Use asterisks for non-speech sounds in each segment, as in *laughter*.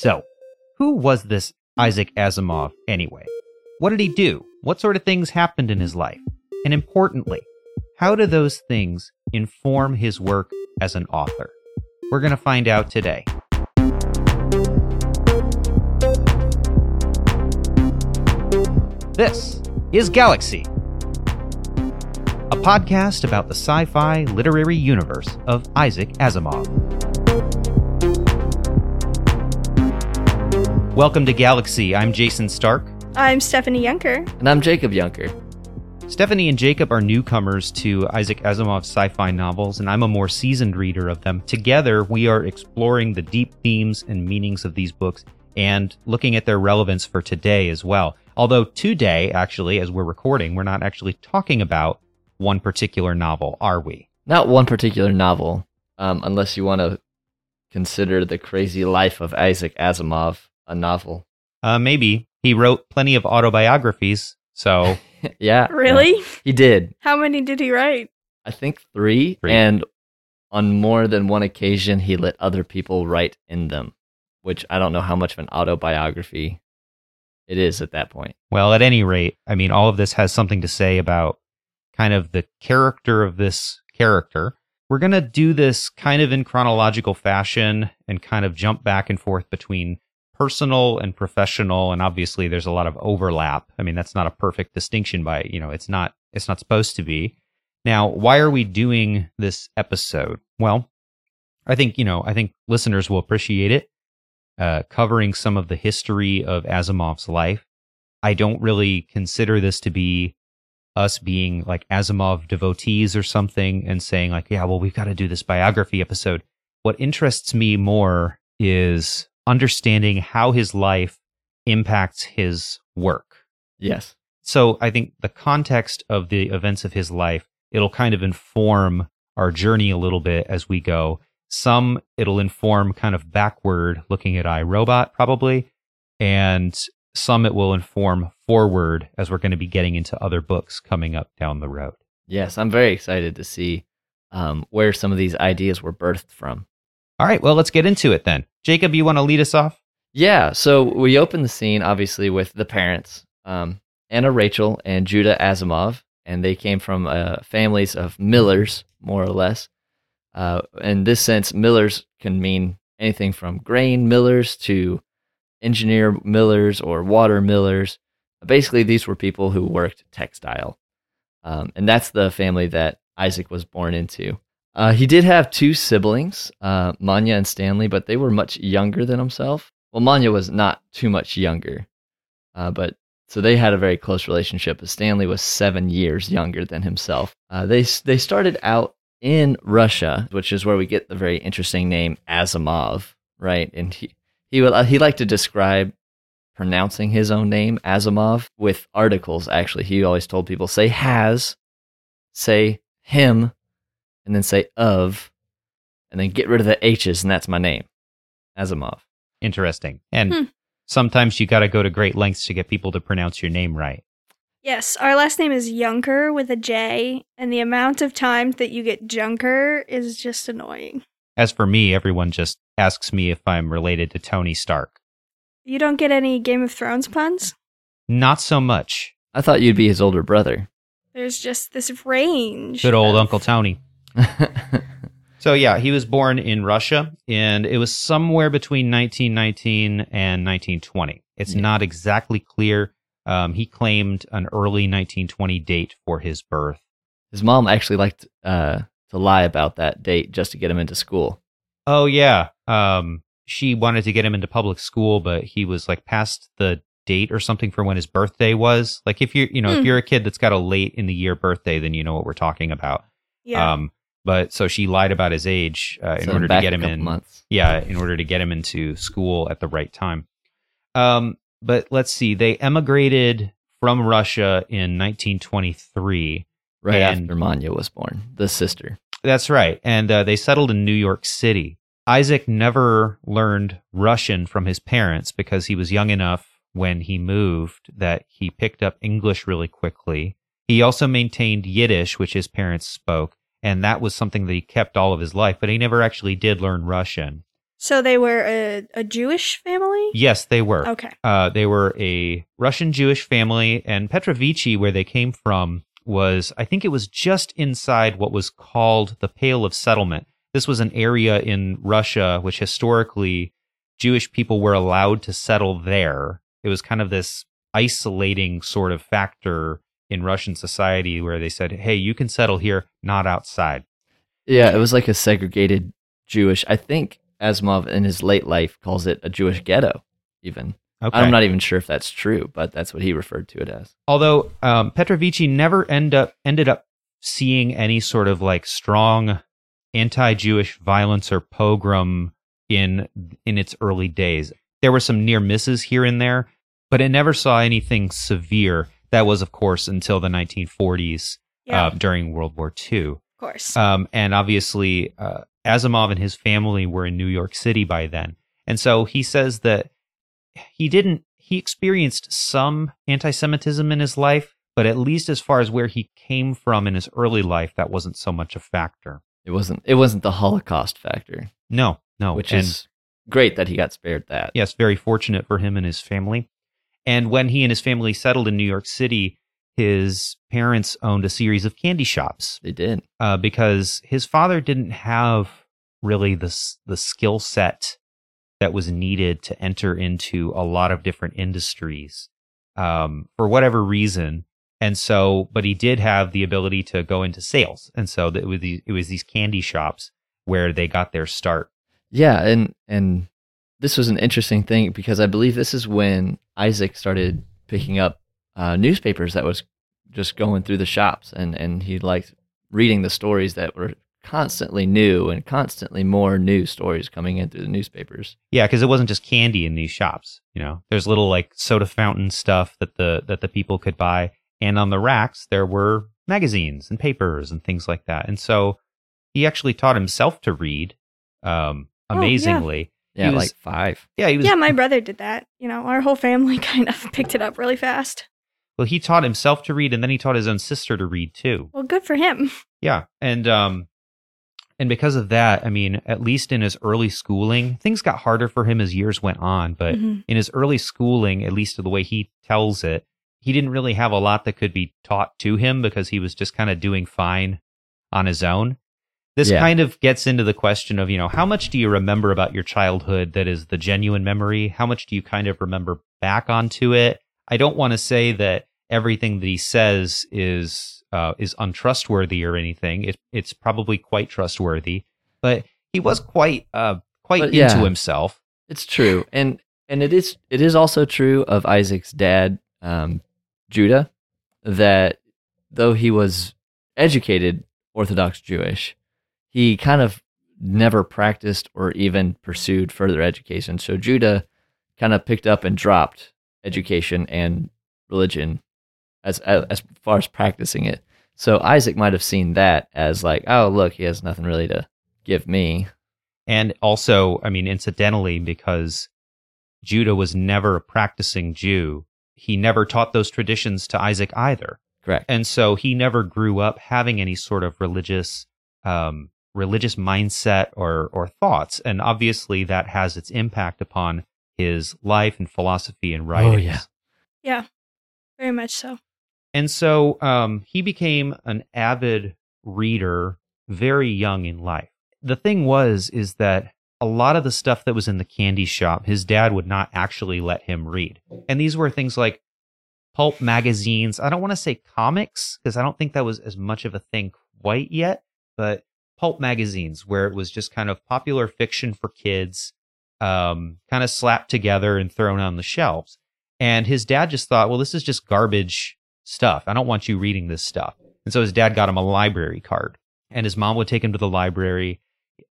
So, who was this Isaac Asimov anyway? What did he do? What sort of things happened in his life? And importantly, how do those things inform his work as an author? We're going to find out today. This is Galaxy, a podcast about the sci fi literary universe of Isaac Asimov. Welcome to Galaxy. I'm Jason Stark. I'm Stephanie Yunker. And I'm Jacob Yunker. Stephanie and Jacob are newcomers to Isaac Asimov's sci fi novels, and I'm a more seasoned reader of them. Together, we are exploring the deep themes and meanings of these books and looking at their relevance for today as well. Although today, actually, as we're recording, we're not actually talking about one particular novel, are we? Not one particular novel, um, unless you want to consider The Crazy Life of Isaac Asimov a novel. Uh, maybe. He wrote plenty of autobiographies, so. *laughs* yeah. *laughs* Really? Yeah. He did. How many did he write? I think three, Three. And on more than one occasion, he let other people write in them, which I don't know how much of an autobiography it is at that point. Well, at any rate, I mean, all of this has something to say about kind of the character of this character. We're going to do this kind of in chronological fashion and kind of jump back and forth between personal and professional and obviously there's a lot of overlap. I mean, that's not a perfect distinction by, you know, it's not it's not supposed to be. Now, why are we doing this episode? Well, I think, you know, I think listeners will appreciate it uh, covering some of the history of Asimov's life. I don't really consider this to be us being like Asimov devotees or something and saying like, yeah, well, we've got to do this biography episode. What interests me more is understanding how his life impacts his work. Yes. So I think the context of the events of his life, it'll kind of inform our journey a little bit as we go. Some it'll inform kind of backward looking at I, Robot probably, and some it will inform forward as we're going to be getting into other books coming up down the road. Yes, I'm very excited to see um, where some of these ideas were birthed from. All right, well, let's get into it then. Jacob, you want to lead us off? Yeah, so we open the scene obviously with the parents, um, Anna Rachel and Judah Asimov, and they came from uh, families of millers, more or less. Uh, in this sense, millers can mean anything from grain millers to engineer millers or water millers. Basically, these were people who worked textile. Um, and that's the family that Isaac was born into. Uh, he did have two siblings, uh, Manya and Stanley, but they were much younger than himself. Well, Manya was not too much younger, uh, but so they had a very close relationship. But Stanley was seven years younger than himself. Uh, they they started out in Russia, which is where we get the very interesting name Asimov, right? And he he would, uh, he liked to describe pronouncing his own name Asimov with articles. Actually, he always told people say has, say him, and then say of, and then get rid of the H's, and that's my name, Asimov. Interesting. And Hmm. sometimes you got to go to great lengths to get people to pronounce your name right. Yes, our last name is Yunker with a J, and the amount of times that you get Junker is just annoying. As for me, everyone just asks me if I'm related to Tony Stark. You don't get any Game of Thrones puns? Not so much. I thought you'd be his older brother. There's just this range. Good old of- Uncle Tony. *laughs* So yeah, he was born in Russia, and it was somewhere between 1919 and 1920. It's Yeah. not exactly clear. Um, he claimed an early 1920 date for his birth. his mom actually liked uh, to lie about that date just to get him into school. Oh yeah, um, she wanted to get him into public school, but he was like past the date or something for when his birthday was. Like if you're, you know, if Hmm. you're a kid that's got a late in the year birthday, then you know what we're talking about. Yeah. Um, but so she lied about his age uh, in him order to get him in. months. Yeah, in order to get him into school at the right time. Um, but let's see, they emigrated from Russia in 1923. right And- after Manya was born, the sister. That's right, and uh, they settled in New York City. Isaac never learned Russian from his parents because he was young enough when he moved that he picked up English really quickly. He also maintained Yiddish, which his parents spoke, and that was something that he kept all of his life, but he never actually did learn Russian. So they were a, a Jewish family? Yes, they were. Okay. Uh, they were a Russian Jewish family, and Petrovichi, where they came from, was I think it was just inside what was called the Pale of Settlement. This was an area in Russia which historically Jewish people were allowed to settle there. It was kind of this isolating sort of factor in Russian society where they said, "Hey, you can settle here, not outside." Yeah, it was like a segregated Jewish. I think Asimov in his late life calls it a Jewish ghetto. Even Okay. I'm not even sure if that's true, but that's what he referred to it as. Although um, Petrovichi never end up ended up seeing any sort of like strong anti-Jewish violence or pogrom in in its early days. There were some near misses here and there, but it never saw anything severe. That was, of course, until the 1940s Yeah, uh, during World War II. of course. Um, and obviously, uh, Asimov and his family were in New York City by then. And so he says that he didn't, he experienced some anti Semitism in his life, but at least as far as where he came from in his early life, that wasn't so much a factor. It wasn't. It wasn't the Holocaust factor, No, no. which and is great that he got spared that. yes, very fortunate for him and his family. And when he and his family settled in New York City, his parents owned a series of candy shops. They did. uh, because his father didn't have really the the skill set that was needed to enter into a lot of different industries um, for whatever reason. And so, but he did have the ability to go into sales, and so it was these, it was these candy shops where they got their start. Yeah, and and this was an interesting thing because I believe this is when Isaac started picking up uh, newspapers that was just going through the shops, and and he liked reading the stories that were constantly new and constantly more new stories coming in through the newspapers. Yeah, because it wasn't just candy in these shops. You know, there's little like soda fountain stuff that the that the people could buy, and on the racks there were magazines and papers and things like that. And so he actually taught himself to read. Um, Oh, yeah. Amazingly, Yeah, He was- like five. yeah, he was. yeah, my brother did that. You know, our whole family *laughs* kind of picked it up really fast. well, he taught himself to read, and then he taught his own sister to read too. Well, good for him. Yeah, and um, and because of that, I mean, at least in his early schooling, things got harder for him as years went on. But Mhm. in his early schooling, at least the way he tells it, he didn't really have a lot that could be taught to him because he was just kind of doing fine on his own. This Yeah. kind of gets into the question of, you know, how much do you remember about your childhood that is the genuine memory? How much do you kind of remember back onto it? I don't want to say that everything that he says is uh, is untrustworthy or anything. It, it's probably quite trustworthy, but he was quite uh, quite But into yeah. himself. It's true, and and it is it is also true of Isaac's dad, um, Judah, that though he was educated Orthodox Jewish, he kind of never practiced or even pursued further education. So Judah kind of picked up and dropped education and religion as as, as far as practicing it. So Isaac might have seen that as like, oh look, he has nothing really to give me. And also, I mean, incidentally, because Judah was never a practicing Jew, he never taught those traditions to Isaac either. Correct. And so he never grew up having any sort of religious um, religious mindset or or thoughts. And obviously that has its impact upon his life and philosophy and writings. yeah. Yeah, very much so. And so um, he became an avid reader very young in life. The thing was, is that a lot of the stuff that was in the candy shop, his dad would not actually let him read. And these were things like pulp magazines. I don't want to say comics because I don't think that was as much of a thing quite yet, but pulp magazines where it was just kind of popular fiction for kids, um, kind of slapped together and thrown on the shelves. And his dad just thought, well, this is just garbage stuff. I don't want you reading this stuff. And so his dad got him a library card, and his mom would take him to the library.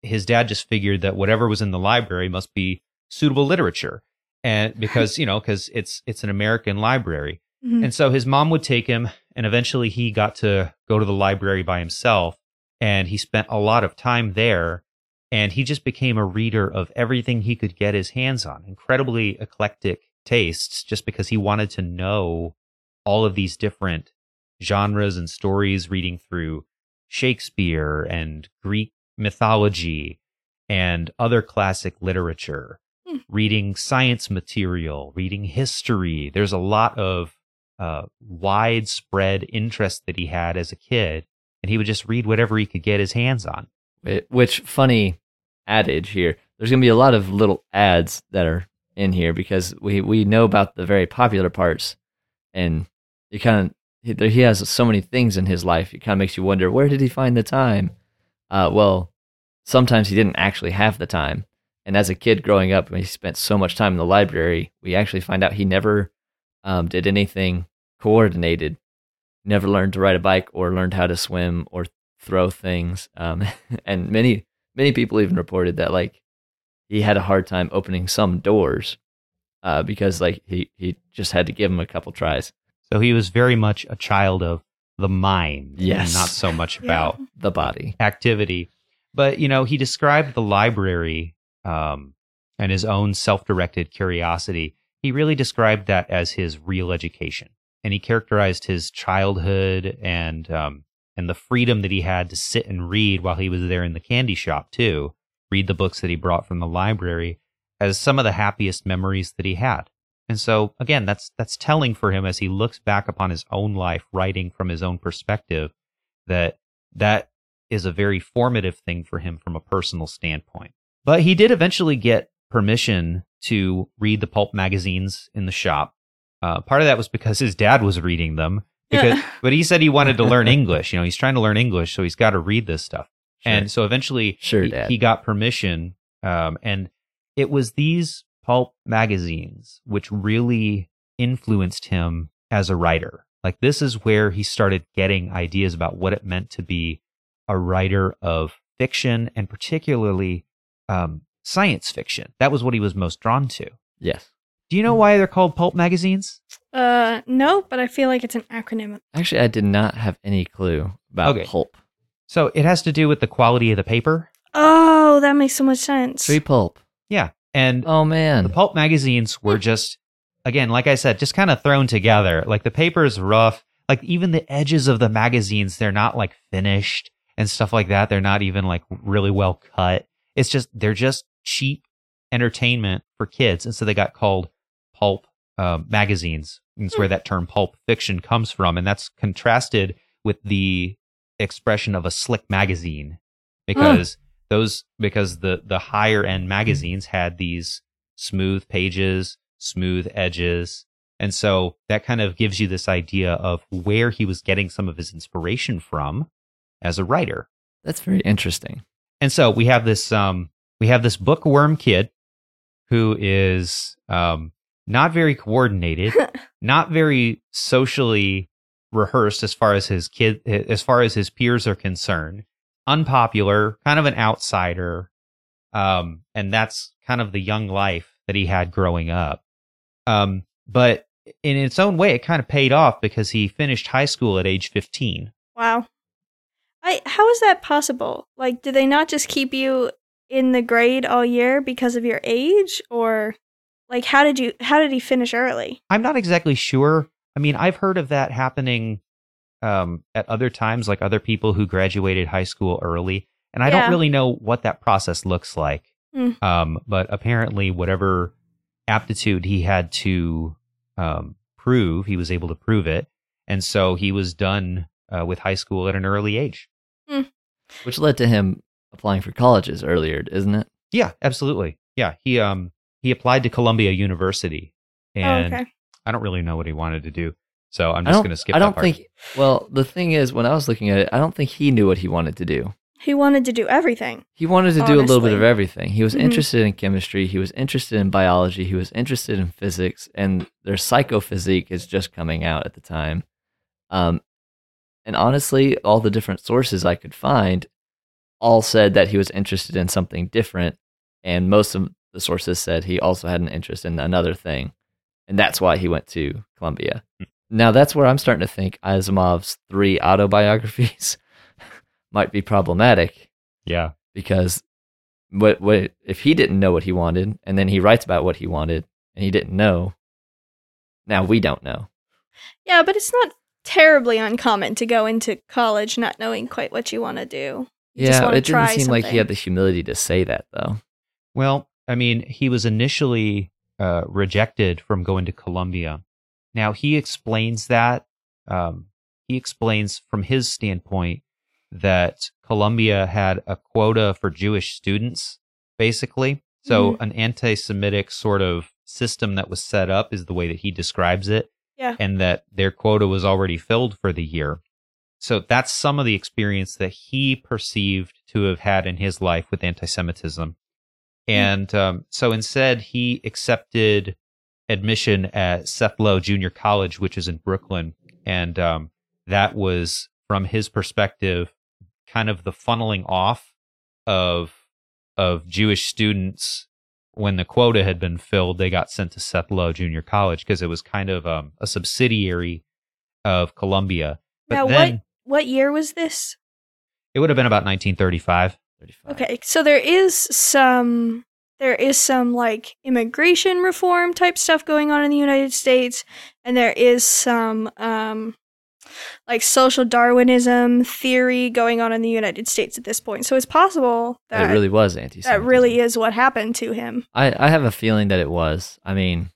His dad just figured that whatever was in the library must be suitable literature, and *laughs* because you know, because it's it's an American library, Mhm. and so his mom would take him, and eventually he got to go to the library by himself, and he spent a lot of time there, and he just became a reader of everything he could get his hands on. Incredibly eclectic tastes, just because he wanted to know all of these different genres and stories, reading through Shakespeare and Greek mythology and other classic literature, Hmm. reading science material, reading history. There's a lot of uh, widespread interest that he had as a kid, and he would just read whatever he could get his hands on. Wh- Which funny adage here. There's gonna be a lot of little ads that are in here because we we know about the very popular parts, and you kind of he, has so many things in his life. It kind of makes you wonder where did he find the time? Uh, well, sometimes he didn't actually have the time, and as a kid growing up, he spent so much time in the library, we actually find out he never um, did anything coordinated. Never learned to ride a bike or learned how to swim or throw things. Um, *laughs* and many many people even reported that like he had a hard time opening some doors uh, because like he he just had to give him a couple tries. So he was very much a child of the mind, and Yes. not so much *laughs* Yeah. about The body. activity. But you know, he described the library um, and his own self-directed curiosity. He really described that as his real education, and he characterized his childhood and um, and the freedom that he had to sit and read while he was there in the candy shop too, read the books that he brought from the library as some of the happiest memories that he had. And so again, that's that's telling for him as he looks back upon his own life, writing from his own perspective, that that is a very formative thing for him from a personal standpoint. But he did eventually get permission to read the pulp magazines in the shop. Uh, part of that was because his dad was reading them. Because, *laughs* but he said he wanted to learn English. You know, he's trying to learn English, so he's got to read this stuff. And so eventually, Sure, he, Dad. he got permission. Um, and it was these pulp magazines which really influenced him as a writer. Like, this is where he started getting ideas about what it meant to be a writer of fiction and particularly um, science fiction. That was what he was most drawn to. yes. Do you know why they're called pulp magazines? Uh, no, but I feel like it's an acronym. Actually, I did not have any clue about Okay. pulp. So it has to do with the quality of the paper. Oh, that makes so much sense. Tree pulp. Yeah. And Oh man. the pulp magazines were just again like i said just kind of thrown together like the paper is rough like even the edges of the magazines they're not like finished and stuff like that they're not even like really well cut it's just they're just cheap entertainment for kids and so they got called pulp um, magazines and it's where that term pulp fiction comes from and that's contrasted with the expression of a slick magazine because those because the the higher end magazines had these smooth pages, smooth edges. And so that kind of gives you this idea of where he was getting some of his inspiration from as a writer. That's very interesting. And so we have this um we have this bookworm kid who is um not very coordinated, *laughs* not very socially rehearsed as far as his kid as far as his peers are concerned, unpopular, kind of an outsider. Um and that's kind of the young life that he had growing up. Um but in its own way it kind of paid off because he finished high school at age 15. Wow. I how is that possible? Like, do they not just keep you in the grade all year because of your age, or like how did you how did he finish early? I'm not exactly sure. I mean, I've heard of that happening um, at other times, like other people who graduated high school early, and I Yeah. don't really know what that process looks like. Hmm. Um, but apparently, whatever aptitude he had to um, prove, he was able to prove it, and so he was done uh, with high school at an early age. Which led to him applying for colleges earlier, isn't it? Yeah, absolutely. Yeah, he um he applied to Columbia University, and oh, okay. I don't really know what he wanted to do, so I'm just going to skip. I don't part. think. Well, the thing is, when I was looking at it, I don't think he knew what he wanted to do. He wanted to do everything. He wanted to do a little bit of everything. He was Mhm. interested in chemistry. He was interested in biology. He was interested in physics, and their psychophysique is just coming out at the time. Um, and honestly, all the different sources I could find all said that he was interested in something different, and most of the sources said he also had an interest in another thing, and that's why he went to Columbia. Hmm. Now that's where I'm starting to think Asimov's three autobiographies *laughs* might be problematic Yeah. because what what if he didn't know what he wanted and then he writes about what he wanted and he didn't know now we don't know Yeah, but it's not terribly uncommon to go into college not knowing quite what you want to do. You Yeah, wanna it didn't try seem like he had the humility to say that though. Well, I mean, he was initially uh, rejected from going to Columbia. Now he explains that. Um, he explains from his standpoint that Columbia had a quota for Jewish students, basically. So an anti-Semitic sort of system that was set up is the way that he describes it. Yeah. And that their quota was already filled for the year. So that's some of the experience that he perceived to have had in his life with anti-Semitism. And um, so instead, he accepted admission at Seth Low Junior College, which is in Brooklyn. And um, that was, from his perspective, kind of the funneling off of of Jewish students when the quota had been filled. They got sent to Seth Low Junior College because it was kind of um, a subsidiary of Columbia. But now, then what what year was this? it would have been about 1935. 35. Okay, so there is some there is some like immigration reform type stuff going on in the United States, and there is some um like social Darwinism theory going on in the United States at this point. So it's possible that it really was anti that really is what happened to him. I, I have a feeling that it was. I mean,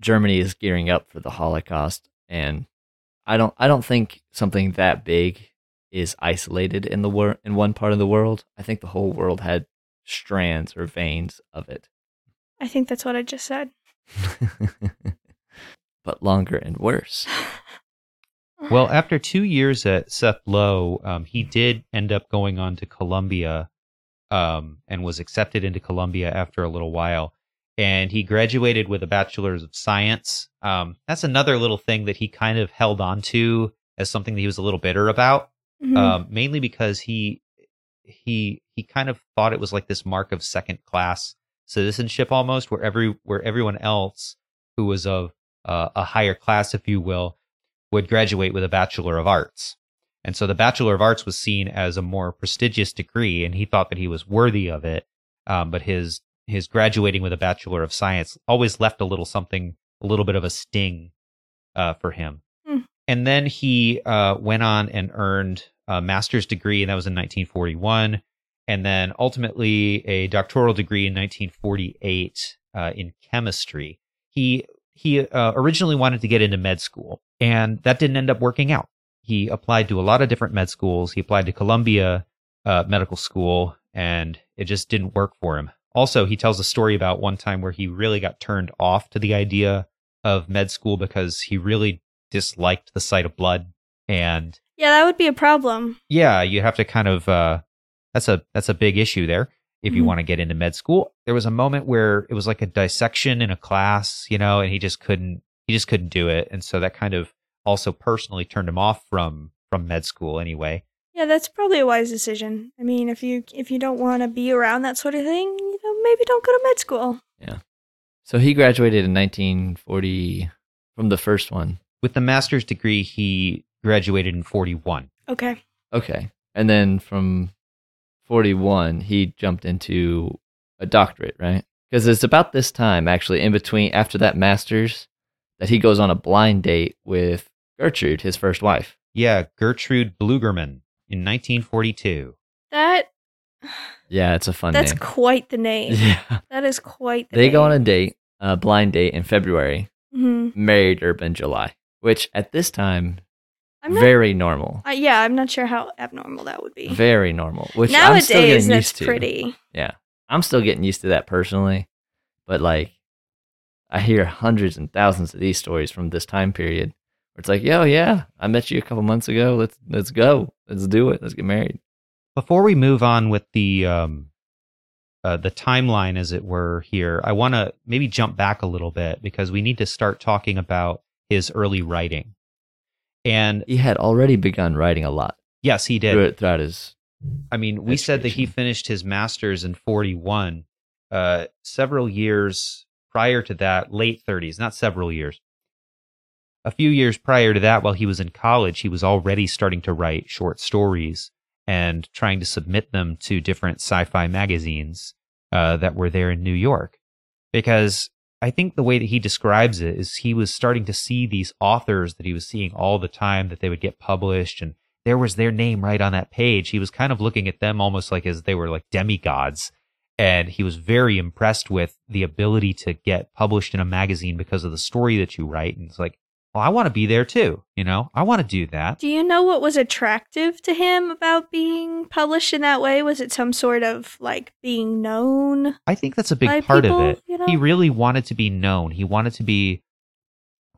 Germany is gearing up for the Holocaust, and I don't I don't think something that big is isolated in the wor- in one part of the world. I think the whole world had strands or veins of it, I think that's what I just said. *laughs* but longer and worse. *laughs* Well, after two years at Seth Low, um, he did end up going on to Columbia um, and was accepted into Columbia after a little while. And he graduated with a bachelor's of science. Um, that's another little thing that he kind of held on to as something that he was a little bitter about, Mhm. um, mainly because he he he kind of thought it was like this mark of second class citizenship almost, where every where everyone else who was of uh, a higher class, if you will, would graduate with a Bachelor of Arts. And so the Bachelor of Arts was seen as a more prestigious degree, and he thought that he was worthy of it. Um, but his his graduating with a Bachelor of Science always left a little something, a little bit of a sting uh, for him. And then he uh, went on and earned a master's degree, and that was in 1941. And then ultimately a doctoral degree in 1948 uh, in chemistry. He he uh, originally wanted to get into med school, and that didn't end up working out. He applied to a lot of different med schools. He applied to Columbia uh, Medical School, and it just didn't work for him. Also, he tells a story about one time where he really got turned off to the idea of med school because he really disliked the sight of blood. And yeah, that would be a problem. yeah, you have to kind of uh, that's a that's a big issue there if you Mhm. want to get into med school. There was a moment where it was like a dissection in a class, you know, and he just couldn't he just couldn't do it, and so that kind of also personally turned him off from from med school anyway. Yeah, that's probably a wise decision. I mean, if you if you don't want to be around that sort of thing, you know, maybe don't go to med school. Yeah. So he graduated in 1940 from the first one. With the master's degree, he graduated in 41. Okay. Okay. And then from 41, he jumped into a doctorate, right? Because it's about this time, actually, in between, after that master's, that he goes on a blind date with Gertrude, his first wife. Yeah, Gertrude Blugerman in 1942. That Yeah, it's a fun that's name. quite the name. Yeah. That is quite the They name. go on a date, a blind date in February, hmm married her in July, which at this time, I'm not. very normal. uh, yeah, I'm not sure how abnormal that would be. Very normal. Which I'm still Nowadays, getting that's used to. pretty. Yeah. I'm still getting used to that personally. But like I hear hundreds and thousands of these stories from this time period where it's like, yo, yeah, I met you a couple months ago. Let's let's go. Let's do it. Let's get married. Before we move on with the um, uh, the timeline, as it were, here, I want to maybe jump back a little bit because we need to start talking about his early writing. And He had already begun writing a lot yes, he did. throughout, his I mean, we said that he finished his master's in 41. Uh, several years prior to that, late 30s, not several years. A few years prior to that, while he was in college, he was already starting to write short stories and trying to submit them to different sci fi magazines uh, that were there in New York. Because I think the way that he describes it is he was starting to see these authors that he was seeing all the time that they would get published and there was their name right on that page. He was kind of looking at them almost like as they were like demigods. And he was very impressed with the ability to get published in a magazine because of the story that you write. And it's like, well, I want to be there too. You know, I want to do that. Do you know what was attractive to him about being published in that way? Was it some sort of like being known? I think that's a big part people, of it. you know? He really wanted to be known. He wanted to be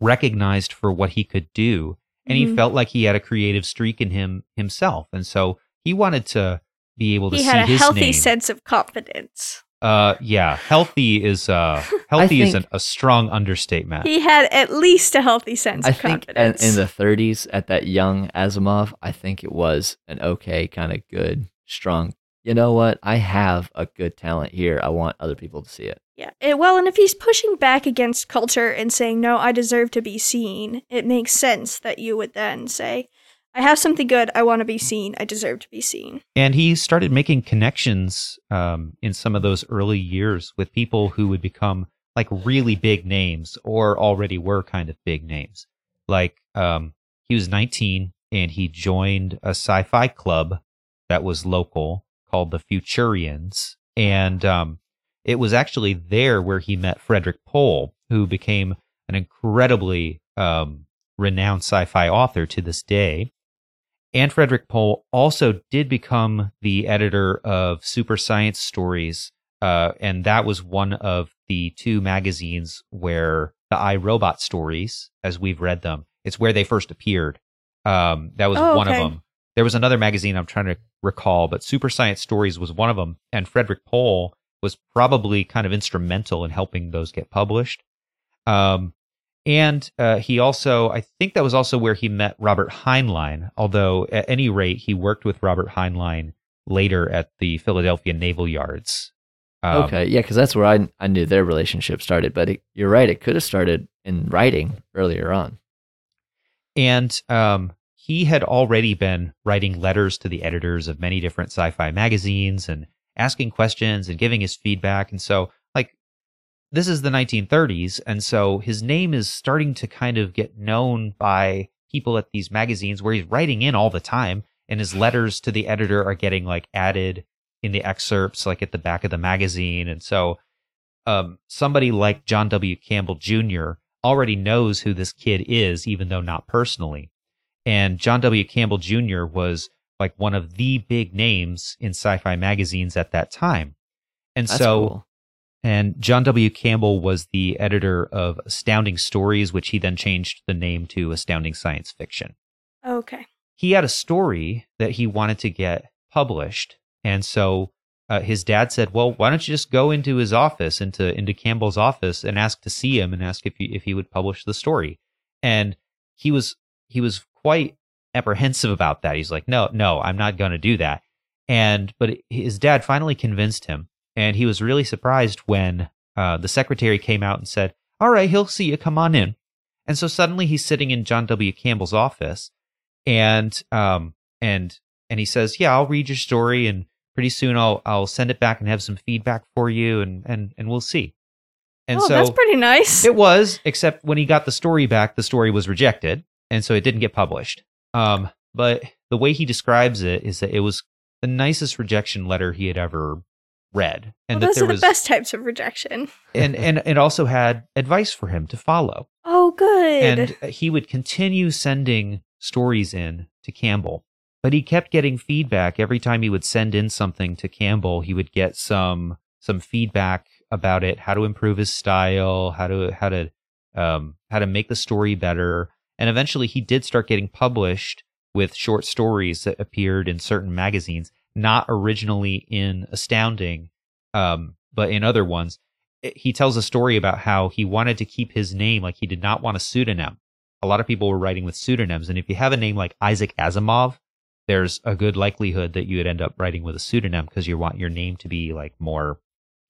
recognized for what he could do. And he Mhm. felt like he had a creative streak in him himself. And so he wanted to be able to He had a healthy name. sense of confidence. Uh, yeah, healthy is uh, *laughs* healthy is an, a strong understatement. He had at least a healthy sense I of think in, confidence. in the 30s, at that young Asimov, I think it was an okay, kind of good, strong. You know what? I have a good talent here. I want other people to see it. Yeah. eh, well, and if he's pushing back against culture and saying, no, I deserve to be seen, it makes sense that you would then say, I have something good. I want to be seen. I deserve to be seen. and he started making connections um, in some of those early years with people who would become like really big names or already were kind of big names. Like um, he was 19 and he joined a sci-fi club that was local called the Futurians, and um, it was actually there where he met Frederik Pohl, who became an incredibly um, renowned sci-fi author to this day. And Frederik Pohl also did become the editor of Super Science Stories, uh, and that was one of the two magazines where the I, Robot stories, as we've read them, it's where they first appeared. Um, that was Oh, one okay. of them. There was another magazine I'm trying to recall, but Super Science Stories was one of them, and Frederik Pohl was probably kind of instrumental in helping those get published. Um, and uh, he also, I think that was also where he met Robert Heinlein, although at any rate, he worked with Robert Heinlein later at the Philadelphia Naval Yards. Um, okay, yeah, because that's where I I knew their relationship started. But it, you're right; it could have started in writing earlier on. And um, he had already been writing letters to the editors of many different sci fi magazines and asking questions and giving his feedback. And so, this is the 1930s. And so his name is starting to kind of get known by people at these magazines where he's writing in all the time. And his letters to the editor are getting like added in the excerpts, like at the back of the magazine. And so, um, somebody like John W. Campbell Jr. already knows who this kid is, even though not personally. And John W. Campbell Jr. was like one of the big names in sci fi magazines at that time. And That's so, cool. And John W. Campbell was the editor of Astounding Stories, which he then changed the name to Astounding Science Fiction. Okay. he had a story that he wanted to get published. And so uh, his dad said well why don't you just go into his office into into campbell's office and ask to see him and ask if he if he would publish the story. And he was he was quite apprehensive about that. He's like no no i'm not going to do that. And but his dad finally convinced him and he was really surprised when uh, the secretary came out and said all right he'll see you come on in and so suddenly he's sitting in john w campbell's office and um and and he says, "Yeah, I'll read your story, and pretty soon I'll I'll send it back and have some feedback for you, and and and we'll see." And oh, so that's pretty nice. it was, except when he got the story back, the story was rejected, and so it didn't get published. Um, but the way he describes it is that it was the nicest rejection letter he had ever read, and well, that those there are the was, best types of rejection. and and it also had advice for him to follow Oh, good. and he would continue sending stories in to Campbell. But he kept getting feedback every time he would send in something to Campbell. He would get some some feedback about it, how to improve his style, how to how to um, how to make the story better. And eventually, he did start getting published with short stories that appeared in certain magazines, not originally in Astounding, um, but in other ones he tells a story about how he wanted to keep his name like he did not want a pseudonym. A lot of people were writing with pseudonyms, and if you have a name like Isaac Asimov, there's a good likelihood that you would end up writing with a pseudonym because you want your name to be like more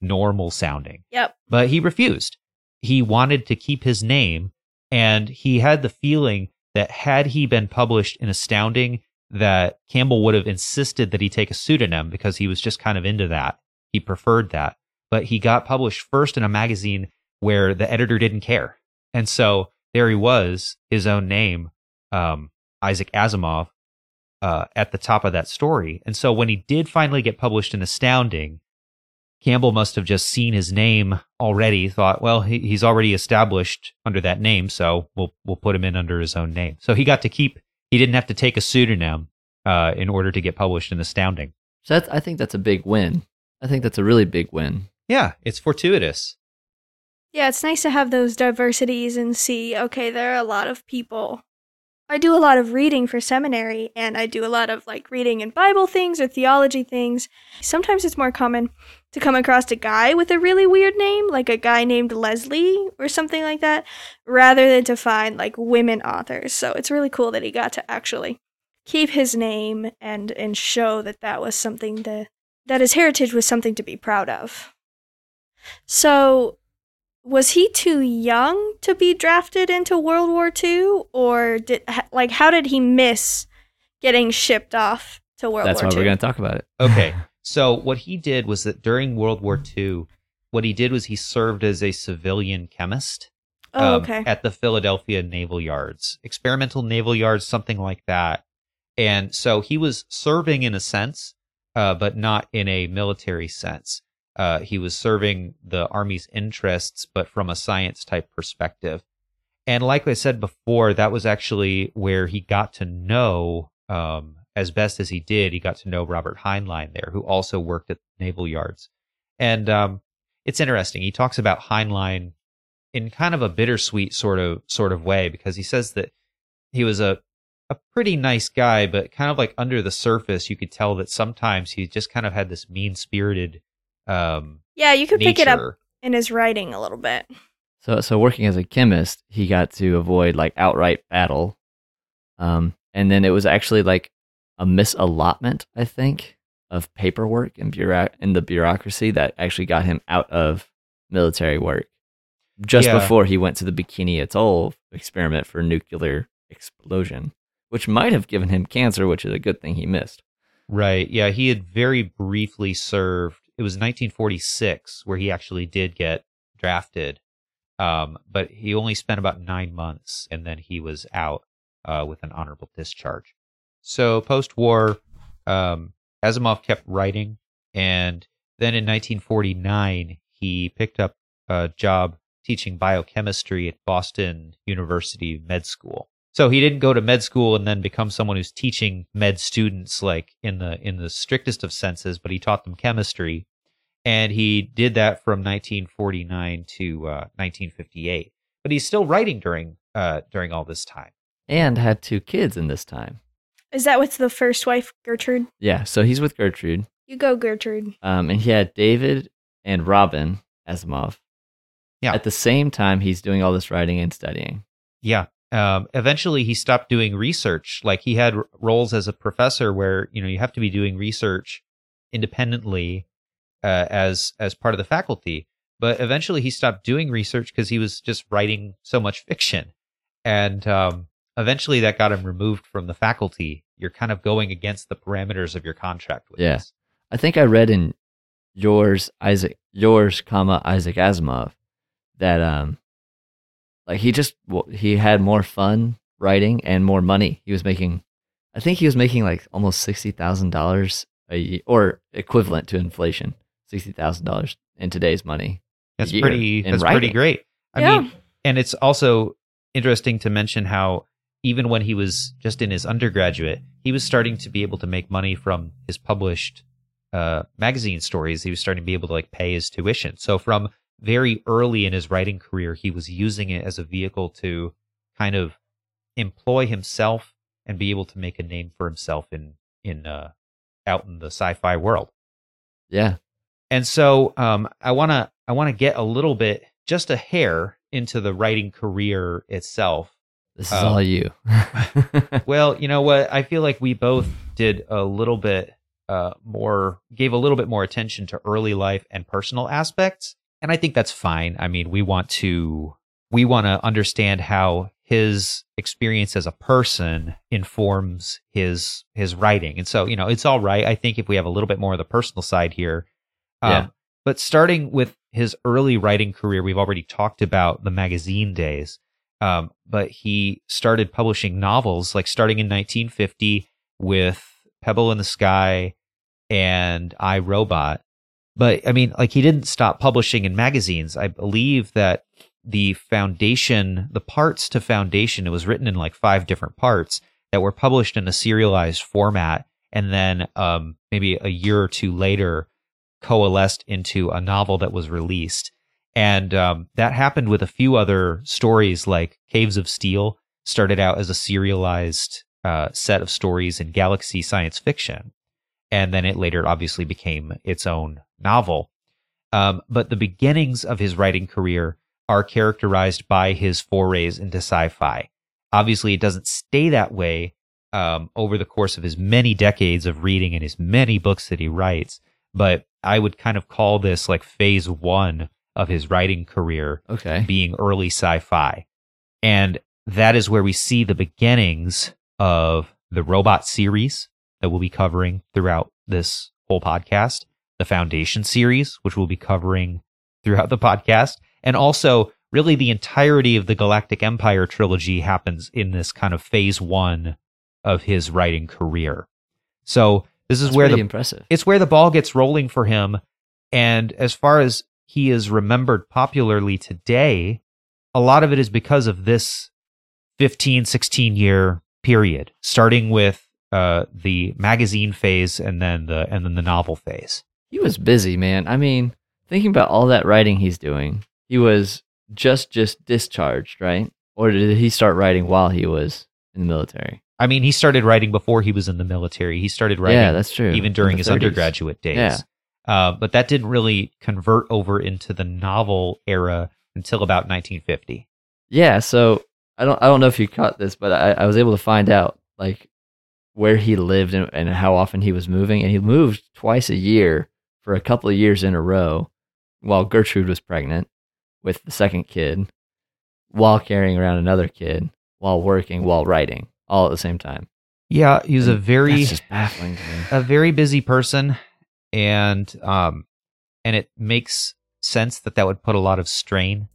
normal sounding. yep. But he refused. He wanted to keep his name, and he had the feeling that had he been published in Astounding, that Campbell would have insisted that he take a pseudonym because he was just kind of into that. He preferred that. But he got published first in a magazine where the editor didn't care. And so there he was, his own name, um, Isaac Asimov, uh, at the top of that story. And so when he did finally get published in Astounding, Campbell must have just seen his name already, thought, well, he, he's already established under that name, so we'll we'll put him in under his own name. So he got to keep. He didn't have to take a pseudonym uh, in order to get published in Astounding. So that's, I think that's a big win. I think that's a really big win. Yeah, it's fortuitous. Yeah, it's nice to have those diversities and see, okay, there are a lot of people. I do a lot of reading for seminary and I do a lot of like reading and Bible things or theology things. Sometimes it's more common to come across a guy with a really weird name, like a guy named Leslie or something like that, rather than to find like women authors. So it's really cool that he got to actually keep his name and and show that that was something to that his heritage was something to be proud of. So was he too young to be drafted into World War II, or did like how did he miss getting shipped off to World That's War why II? we're going to talk about it. *laughs* Okay. *laughs* So what he did was that during World War II, what he did was he served as a civilian chemist oh, um, okay. at the Philadelphia Naval Yards, experimental naval yards, something like that. And so he was serving in a sense, uh, but not in a military sense. Uh, he was serving the Army's interests, but from a science type perspective. And like I said before, that was actually where he got to know, um, as best as he did, he got to know Robert Heinlein there, who also worked at naval yards. And um, it's interesting. He talks about Heinlein in kind of a bittersweet sort of sort of way because he says that he was a a pretty nice guy, but kind of like under the surface, you could tell that sometimes he just kind of had this mean spirited um, yeah, you could nature. pick it up in his writing a little bit. So, so working as a chemist, he got to avoid like outright battle. Um, and then it was actually like a misallotment, I think, of paperwork and bureau- in the bureaucracy that actually got him out of military work just Yeah. before he went to the Bikini Atoll experiment for nuclear explosion, which might have given him cancer, which is a good thing he missed. Right. Yeah, he had very briefly served. It was 1946 where he actually did get drafted, um, but he only spent about nine months, and then he was out uh, with an honorable discharge. So post-war, um, Asimov kept writing, and then in 1949 he picked up a job teaching biochemistry at Boston University Med School. So he didn't go to med school and then become someone who's teaching med students like in the in the strictest of senses, but he taught them chemistry, and he did that from 1949 to uh, 1958. But he's still writing during uh, during all this time. And had two kids in this time. Is that with the first wife, Gertrude? Yeah, so he's with Gertrude. You go, Gertrude. Um, and he had David and Robin Asimov. Yeah. At the same time, he's doing all this writing and studying. Yeah. Um, eventually, he stopped doing research. Like he had r- roles as a professor, where you know you have to be doing research independently uh, as as part of the faculty. But eventually, he stopped doing research because he was just writing so much fiction, and um, eventually that got him removed from the faculty. You're kind of going against the parameters of your contract with Yeah. I think I read in yours, Isaac, yours, comma Isaac Asimov, that um, like he just he had more fun writing and more money. He was making, I think he was making like almost sixty thousand dollars a year, or equivalent to inflation, sixty thousand dollars in today's money. That's pretty. in That's pretty great. I Yeah. mean, and it's also interesting to mention how even when he was just in his undergraduate, he was starting to be able to make money from his published uh, magazine stories. He was starting to be able to like pay his tuition. So from very early in his writing career, he was using it as a vehicle to kind of employ himself and be able to make a name for himself in in uh, out in the sci-fi world. Yeah, And so um, I want to I want to get a little bit just a hair into the writing career itself. this is Um, all you. *laughs* Well, you know what? I feel like we both did a little bit uh, more, gave a little bit more attention to early life and personal aspects, and I think that's fine. I mean, we want to we want to understand how his experience as a person informs his his writing, and so you know, it's all right. I think if we have a little bit more of the personal side here, um, Yeah. But starting with his early writing career, we've already talked about the magazine days. Um, but he started publishing novels like starting in 1950 with Pebble in the Sky and I Robot. But I mean, like he didn't stop publishing in magazines. I believe that the foundation, the parts to foundation, it was written in like five different parts that were published in a serialized format. And then um, maybe a year or two later, coalesced into a novel that was released. And um, that happened with a few other stories like Caves of Steel started out as a serialized uh, set of stories in Galaxy Science Fiction. And then it later obviously became its own novel. Um, but the beginnings of his writing career are characterized by his forays into sci fi. Obviously, it doesn't stay that way um, over the course of his many decades of reading and his many books that he writes. But I would kind of call this like phase one of his writing career Okay. being early sci fi. And that is where we see the beginnings of the robot series that we'll be covering throughout this whole podcast, the Foundation series, which we'll be covering throughout the podcast, and also really the entirety of the Galactic Empire trilogy happens in this kind of phase one of his writing career. So this is That's where the impressive. it's where the ball gets rolling for him. And as far as he is remembered popularly today, a lot of it is because of this 15, 16 year period, starting with uh, the magazine phase and then the and then the novel phase. He was busy, man. I mean, thinking about all that writing he's doing, he was just just discharged, right? Or did he start writing while he was in the military? I mean, he started writing before he was in the military. He started writing yeah, that's true. even during his 30s. undergraduate days. Yeah. Uh, but that didn't really convert over into the novel era until about 1950. Yeah, so I don't I don't know if you caught this, but I, I was able to find out like where he lived and, and how often he was moving, and he moved twice a year for a couple of years in a row while Gertrude was pregnant with the second kid, while carrying around another kid, while working, while writing, all at the same time. Yeah, he was a very baffling a very busy person and um and it makes sense that that would put a lot of strain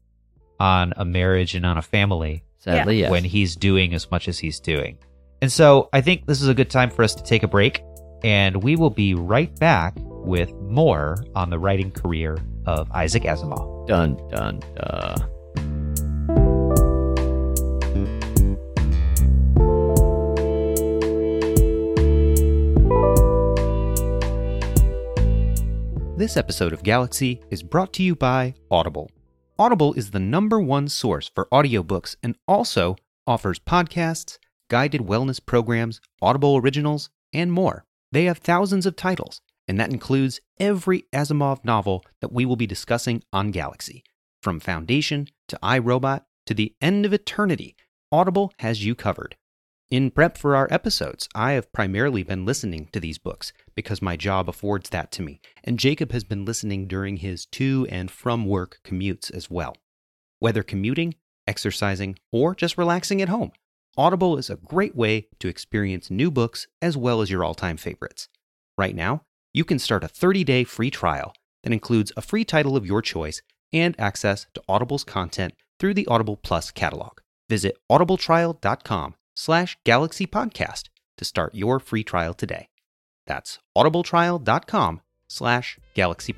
on a marriage and on a family Sadly, yes. when he's doing as much as he's doing. And so I think this is a good time for us to take a break and we will be right back with more on the writing career of Isaac Asimov. dun dun dun. This episode of Galaxy is brought to you by Audible. Audible is the number one source for audiobooks and also offers podcasts, guided wellness programs, Audible originals, and more. They have thousands of titles, and that includes every Asimov novel that we will be discussing on Galaxy. From Foundation to I, Robot to the end of eternity, Audible has you covered. In prep for our episodes, I have primarily been listening to these books because my job affords that to me, and Jacob has been listening during his to and from work commutes as well. Whether commuting, exercising, or just relaxing at home, Audible is a great way to experience new books as well as your all time favorites. Right now, you can start a 30 day free trial that includes a free title of your choice and access to Audible's content through the Audible Plus catalog. Visit audibletrial.com slash galaxy podcast to start your free trial today. That's audibletrial.com slash galaxy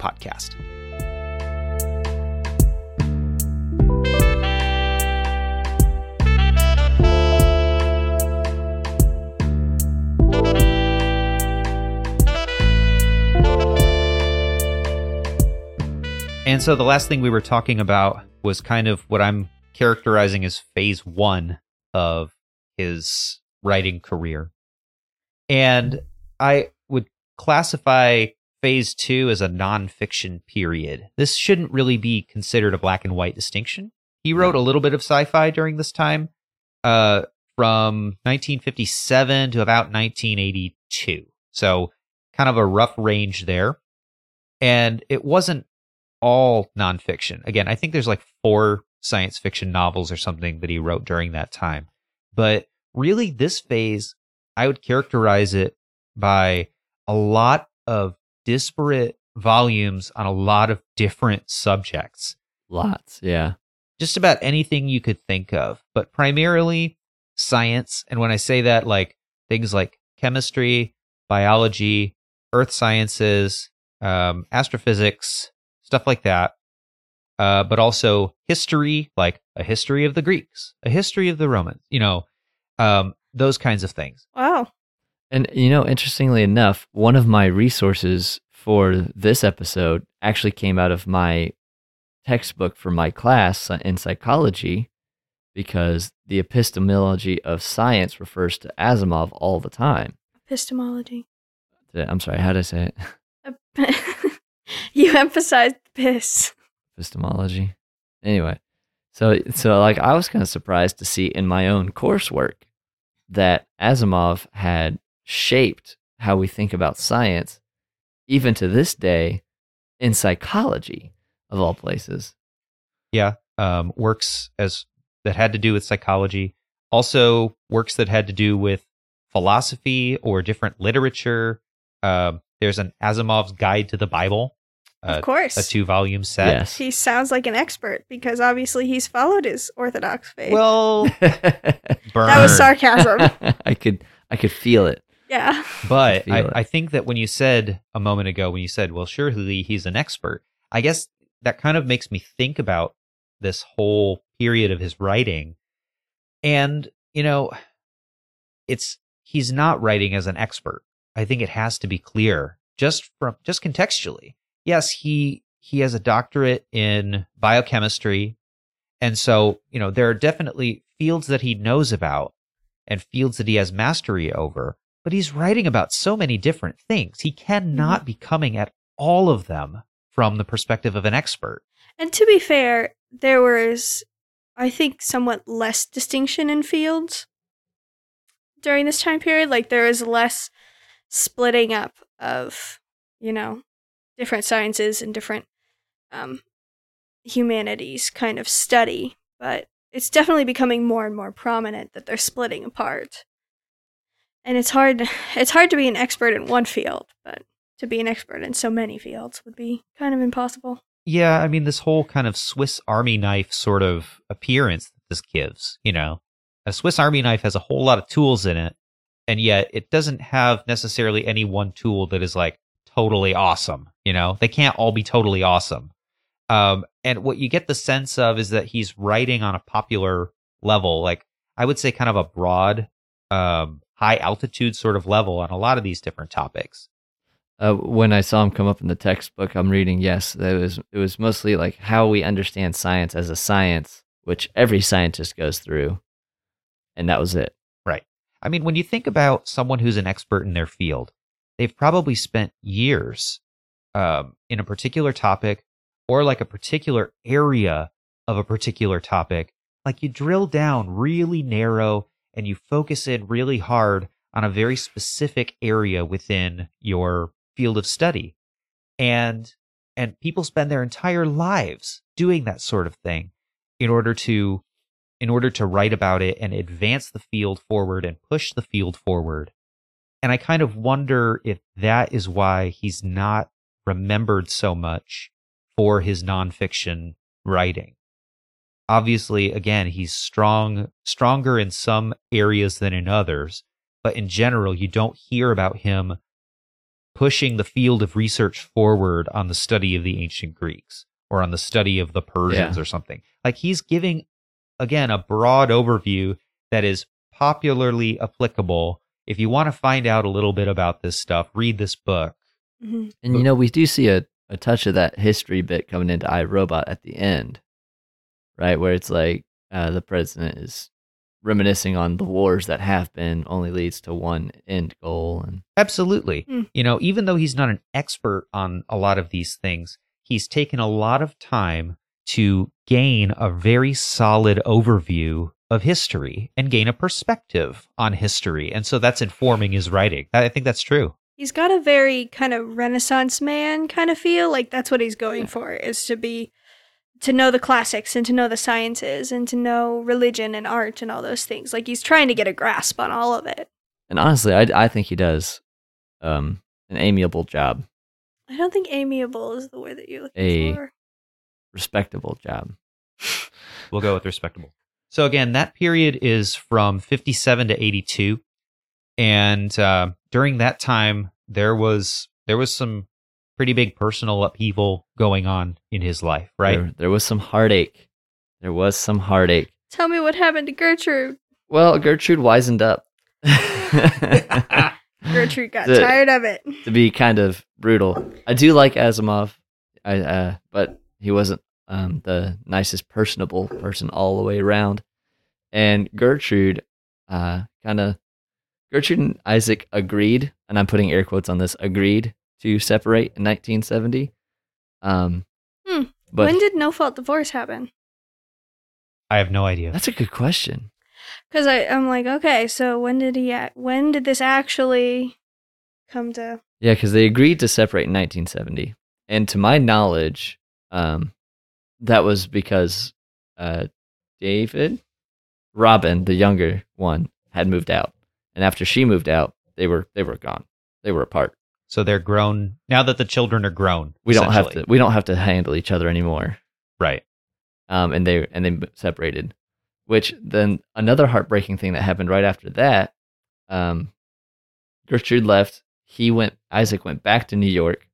And so the last thing we were talking about was kind of what I'm characterizing as phase one of his writing career. And I would classify phase two as a nonfiction period. This shouldn't really be considered a black and white distinction. He wrote a little bit of sci fi during this time, uh, from 1957 to about 1982. So kind of a rough range there. And it wasn't all nonfiction. Again, I think there's like four science fiction novels or something that he wrote during that time. But really, this phase, I would characterize it by a lot of disparate volumes on a lot of different subjects. Lots, yeah. Just about anything you could think of, but primarily science. And when I say that, like things like chemistry, biology, earth sciences, um, astrophysics, stuff like that. Uh, but also history, like a history of the Greeks, a history of the Romans, you know, um, those kinds of things. Wow. And you know, interestingly enough, one of my resources for this episode actually came out of my textbook for my class in psychology because the epistemology of science refers to Asimov all the time. Epistemology. I'm sorry, how did I say it? *laughs* *laughs* you emphasized piss. Epistemology. Anyway, so so like I was kind of surprised to see in my own coursework that Asimov had shaped how we think about science even to this day in psychology of all places. Yeah, um, works as that had to do with psychology. Also, works that had to do with philosophy or different literature. Uh, there's an Asimov's Guide to the Bible. Uh, of course. A two volume set. Yes. He sounds like an expert because obviously he's followed his Orthodox faith. Well, *laughs* that was sarcasm. *laughs* I could I could feel it. yeah. But feel I. I think that when you said a moment ago, when you said, well, surely he's an expert, I guess that kind of makes me think about this whole period of his writing. And, you know, it's, he's not writing as an expert. I think it has to be clear just from, just contextually. Yes, he, he has a doctorate in biochemistry. And so, you know, there are definitely fields that he knows about and fields that he has mastery over but he's writing about so many different things. He cannot mm-hmm. be coming at all of them from the perspective of an expert. And to be fair, there was, I think, somewhat less distinction in fields during this time period. Like, there was less splitting up of, you know, different sciences and different um, humanities kind of study. But it's definitely becoming more and more prominent that they're splitting apart. And it's hard it's hard to be an expert in one field, but to be an expert in so many fields would be kind of impossible. Yeah, I mean, this whole kind of Swiss Army knife sort of appearance that this gives, you know, a Swiss Army knife has a whole lot of tools in it, and yet it doesn't have necessarily any one tool that is like totally awesome, you know? They can't all be totally awesome. Um, and what you get the sense of is that he's writing on a popular level, like I would say kind of a broad, um, high altitude sort of level on a lot of these different topics. Uh, when I saw him come up in the textbook I'm reading, yes, it was it was mostly like how we understand science as a science, which every scientist goes through, and that was it. Right. I mean, when you think about someone who's an expert in their field, they've probably spent years um, in a particular topic or like a particular area of a particular topic. Like you drill down really narrow and you focus in really hard on a very specific area within your field of study. And and people spend their entire lives doing that sort of thing in order to in order to write about it and advance the field forward and push the field forward. And I kind of wonder if that is why he's not remembered so much for his nonfiction writing. Obviously, again, he's strong, stronger in some areas than in others, but in general, you don't hear about him pushing the field of research forward on the study of the ancient Greeks or on the study of the Persians Yeah. or something. Like he's giving, again, a broad overview that is popularly applicable. If you want to find out a little bit about this stuff, read this book. Hmm And you know, we do see a, a touch of that history bit coming into I, Robot at the end, right? Where it's like uh, the president is reminiscing on the wars that have been only leads to one end goal. And Absolutely. Hmm. You know, even though he's not an expert on a lot of these things, he's taken a lot of time to gain a very solid overview of history and gain a perspective on history. And so that's informing his writing. I think that's true. He's got a very kind of Renaissance man kind of feel. Like that's what he's going Yeah. for is to be to know the classics and to know the sciences and to know religion and art and all those things. Like he's trying to get a grasp on all of it. and honestly, I, I think he does um, an amiable job, I don't think amiable is the word that you're looking A- for. respectable job. We'll go with respectable. So again, that period is from 57 to 82. and uh, during that time there was there was some pretty big personal upheaval going on in his life, right? There, there was some heartache. There was some heartache. Tell me what happened to Gertrude. Well, Gertrude wisened up. *laughs* *laughs* Gertrude got The- tired of it. to be kind of brutal. I do like Asimov, I, uh, but he wasn't um, the nicest personable person all the way around. And Gertrude, uh, kind of, Gertrude and Isaac agreed, and I'm putting air quotes on this, agreed to separate in 1970. Um, Hmm. but when did no fault divorce happen? I have no idea. that's a good question. Because I'm like, okay, so when did he? Act, when did this actually come to? Yeah, because they agreed to separate in 1970, and to my knowledge, um, that was because uh, David, Robyn, the younger one, had moved out, and after she moved out, they were they were gone. They were apart. So they're grown now that the children are grown. We don't have to. We don't have to handle each other anymore. Right. Um, and they and they separated. Which then another heartbreaking thing that happened right after that. Um, Gertrude left. He went. Isaac went back to New York,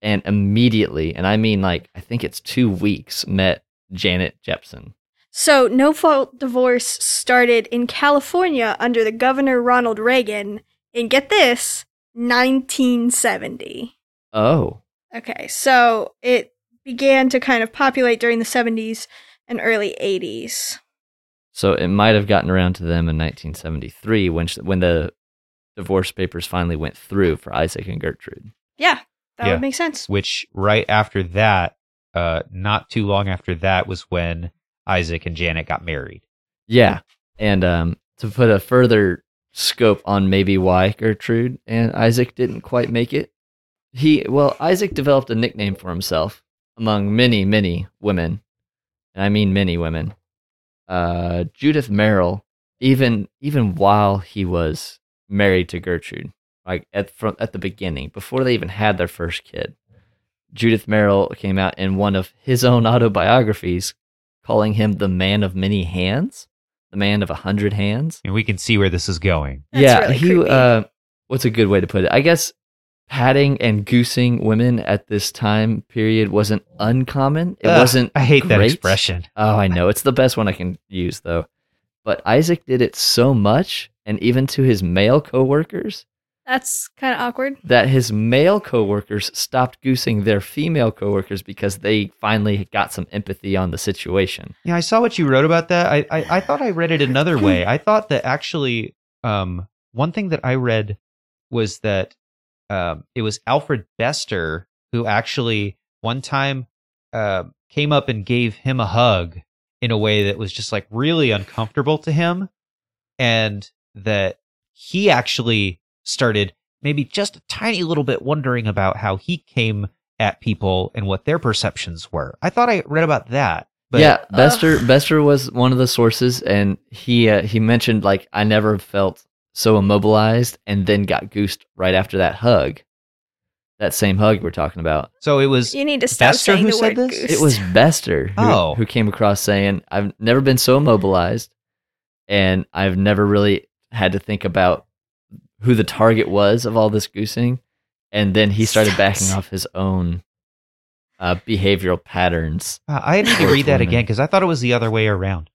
and immediately, and I mean like I think it's two weeks, met Janet Jeppson. So no fault divorce started in California under the governor Ronald Reagan in get this 1970. Oh, Okay, so it began to kind of populate during the 70s and early 80s. so it might have gotten around to them in 1973 when sh- when the divorce papers finally went through for Isaac and Gertrude. Yeah, that Yeah. would make sense. Which right after that, uh, not too long after that was when Isaac and Janet got married. Yeah. And um, to put a further scope on maybe why Gertrude and Isaac didn't quite make it, he, well, Isaac developed a nickname for himself among many, many women. And I mean many women. Uh, Judith Merril, even even while he was married to Gertrude, like at from at the beginning, before they even had their first kid, Judith Merril came out in one of his own autobiographies, calling him the man of many hands, the man of a hundred hands. And we can see where this is going. That's yeah, really he. Uh, what's a good way to put it? I guess patting and goosing women at this time period wasn't uncommon. It Ugh, wasn't. I hate that expression. Oh, I know. It's the best one I can use, though. But Isaac did it so much, and even to his male coworkers, That's kind of awkward. that his male coworkers stopped goosing their female coworkers because they finally got some empathy on the situation. Yeah, I saw what you wrote about that. I, I, I thought I read it another *laughs* way. I thought that actually, um, one thing that I read was that um, it was Alfred Bester who actually one time uh, came up and gave him a hug in a way that was just like really uncomfortable to him, and that he actually started maybe just a tiny little bit wondering about how he came at people and what their perceptions were. I thought I read about that. But yeah, Bester Bester was one of the sources, and he uh, he mentioned like I never felt so immobilized, and then got goosed right after that hug, that same hug we're talking about. So it was You need to stop Bester saying who the said word this? goose. It was Bester who, Oh. who came across saying, "I've never been so immobilized, and I've never really had to think about who the target was of all this goosing." And then he started backing off his own uh, behavioral patterns. Uh, I need to Towards read that women. again because I thought it was the other way around.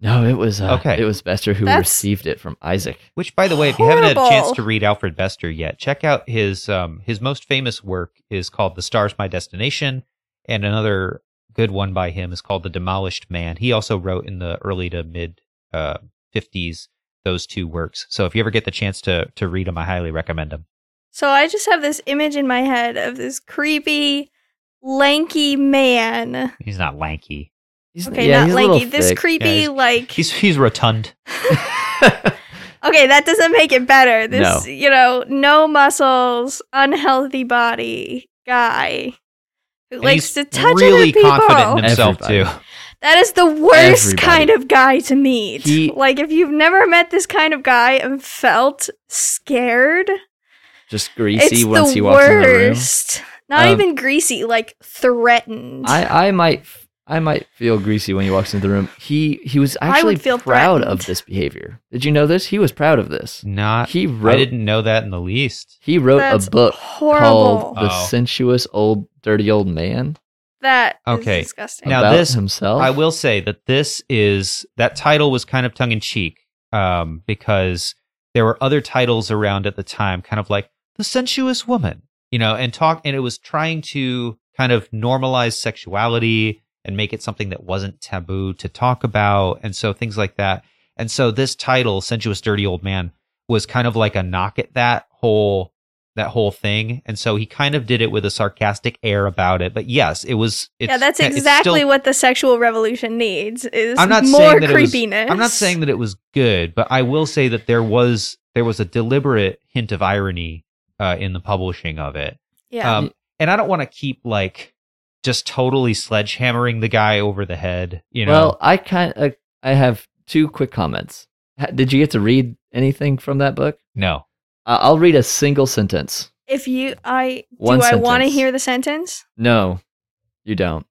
No, it was uh, Okay. It was Bester who That's- received it from Isaac. Which, by the way, if you haven't had a chance to read Alfred Bester yet, check out his um, his most famous work is called "The Stars My Destination," and another good one by him is called "The Demolished Man." He also wrote in the early to mid uh, fifties those two works. So if you ever get the chance to to read them, I highly recommend them. So I just have this image in my head of this creepy, lanky man. He's not lanky. He's, Okay, yeah, not he's a lanky. This thick. creepy, Yeah, he's- like. He's he's rotund. *laughs* okay, that doesn't make it better. This, No. you know, no muscles, unhealthy body guy who And likes to touch really other people. confident in himself Everybody. too. That is the worst Everybody. kind of guy to meet. He- like, if you've never met this kind of guy and felt scared, Just greasy it's once the he walks in the room. Not Um, even greasy, like threatened. I, I might I might feel greasy when he walks into the room. He he was actually feel proud threatened. of this behavior. Did you know this? He was proud of this. Not. He I didn't know that in the least. he wrote That's a book horrible. called The Oh. Sensuous Old Dirty Old Man That is Okay. disgusting. Now about this- himself. I will say that this is that title was kind of tongue in cheek um, because there were other titles around at the time, kind of like the sensuous woman, you know, and talk, and it was trying to kind of normalize sexuality and make it something that wasn't taboo to talk about, and so things like that. And so this title, sensuous dirty old man, was kind of like a knock at that whole that whole thing, and so he kind of did it with a sarcastic air about it. But yes, it was. It's, yeah, that's it's exactly still- what the sexual revolution needs. Is I'm not more saying that creepiness. It was, I'm not saying that it was good, but I will say that there was there was a deliberate hint of irony uh, in the publishing of it. Yeah. Um, and I don't want to keep like just totally sledgehammering the guy over the head. You know, Well, I kind of I have two quick comments. Did you get to read anything from that book? no. I- I'll read a single sentence. if you, I One do, I want to hear the sentence. No, you don't.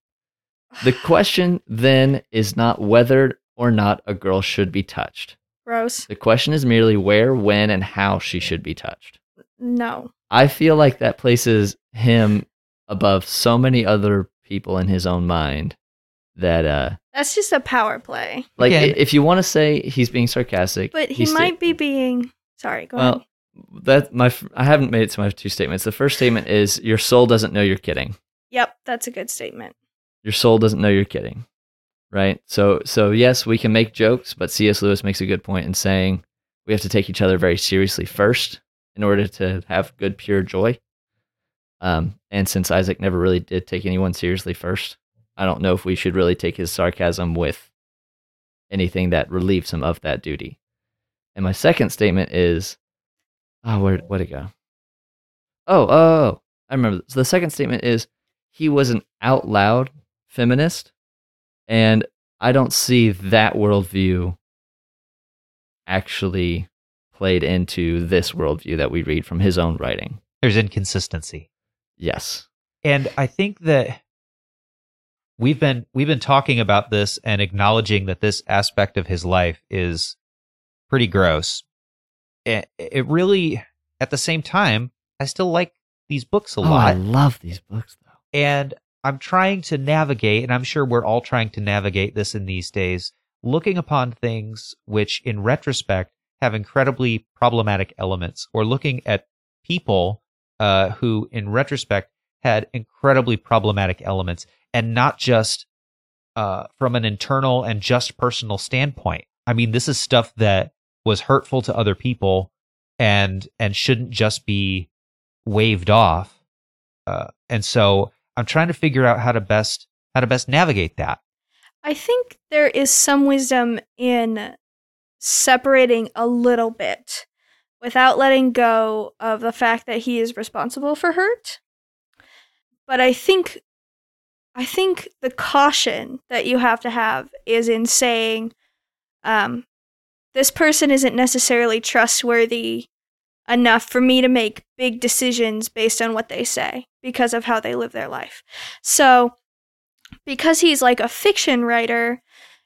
The *sighs* question then is not whether or not a girl should be touched. Gross. The question is merely where, when, and how she should be touched. No. I feel like that places him above so many other people in his own mind that uh That's just a power play. like Again- i- if you want to say he's being sarcastic But he he's sta- might be being. Sorry. Go Well, ahead. That my I haven't made it to my two statements. The first statement is your soul doesn't know you're kidding. Yep, that's a good statement. Your soul doesn't know you're kidding. Right? So so yes, we can make jokes, but C.S. Lewis makes a good point in saying we have to take each other very seriously first in order to have good pure joy. Um and since Isaac never really did take anyone seriously first, I don't know if we should really take his sarcasm with anything that relieves him of that duty. And my second statement is Ah, oh, where where'd it go? Oh, oh, oh, I remember. So the second statement is he was an out loud feminist, and I don't see that worldview actually played into this worldview that we read from his own writing. There's inconsistency. Yes. and I think that we've been we've been talking about this and acknowledging that this aspect of his life is pretty gross. It, it really, at the same time, I still like these books a Oh, I love these books though. and I'm trying to navigate, and I'm sure we're all trying to navigate this in these days, looking upon things which, in retrospect, have incredibly problematic elements, or looking at people uh, who, in retrospect, had incredibly problematic elements, and not just uh, from an internal and just personal standpoint. I mean, this is stuff that was hurtful to other people, and and shouldn't just be waved off. Uh, and so I'm trying to figure out how to best how to best navigate that. I think there is some wisdom in separating a little bit without letting go of the fact that he is responsible for hurt. But I think I think the caution that you have to have is in saying um this person isn't necessarily trustworthy enough for me to make big decisions based on what they say because of how they live their life. So, because he's like a fiction writer,